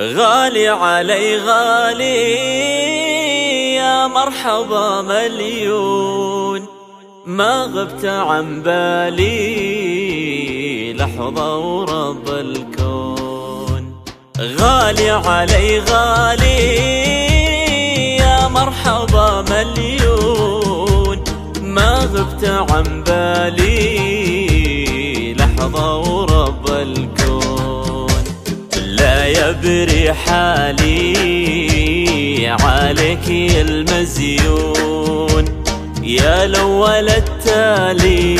غالي علي غالي يا مرحبا مليون. ما غبت عن بالي لحظة ورب الكون. غالي علي غالي يا مرحبا مليون. ما غبت عن بالي لحظة ورب الكون. لا يبري حالي عليك المزيون. يا الأول التالي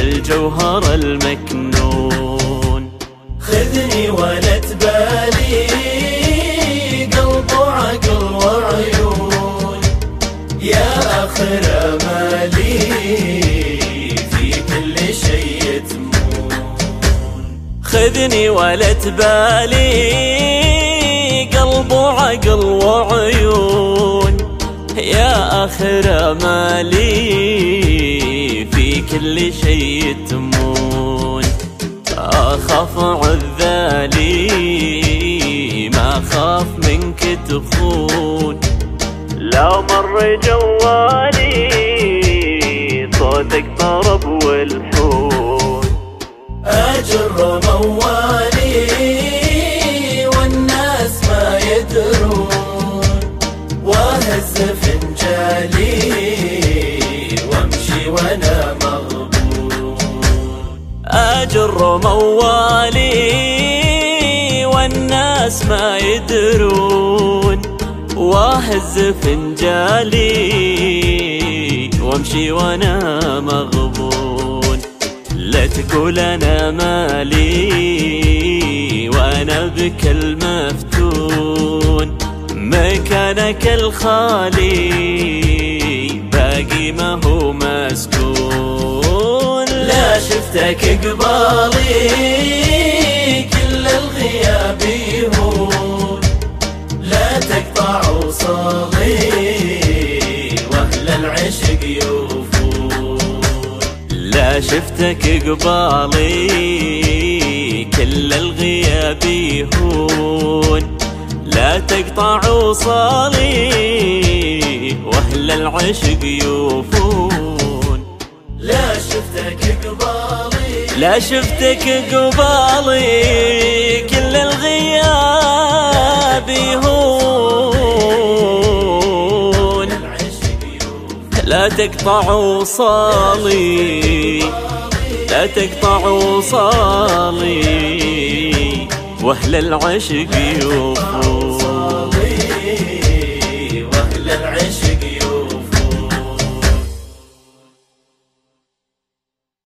الجوهر المكنون. خذني ولا خذني ولا تبالي قلب وعقل وعيون. يا آخر مالي في كل شيء تمون. أخاف عذالي ما خاف منك تخون. لو مر جوالي أجر موالي والناس ما يدرون. واهز فنجالي وامشي وأنا مغبون. لا تقول أنا مالي وأنا بك المفتون. مكانك الخالي باقي ما هو مسكون. شفتك قبالي كل الغياب يهون. لا تقطع وصالي وأهل العشق يوفون. لا شفتك قبالي كل الغياب يهون. لا تقطع وصالي وأهل العشق يوفون. شفتك قبالي لا شفتك قبالي كل الغياب يهون. لا تقطع وصالي لا تقطع وصالي وأهل العشق يوفون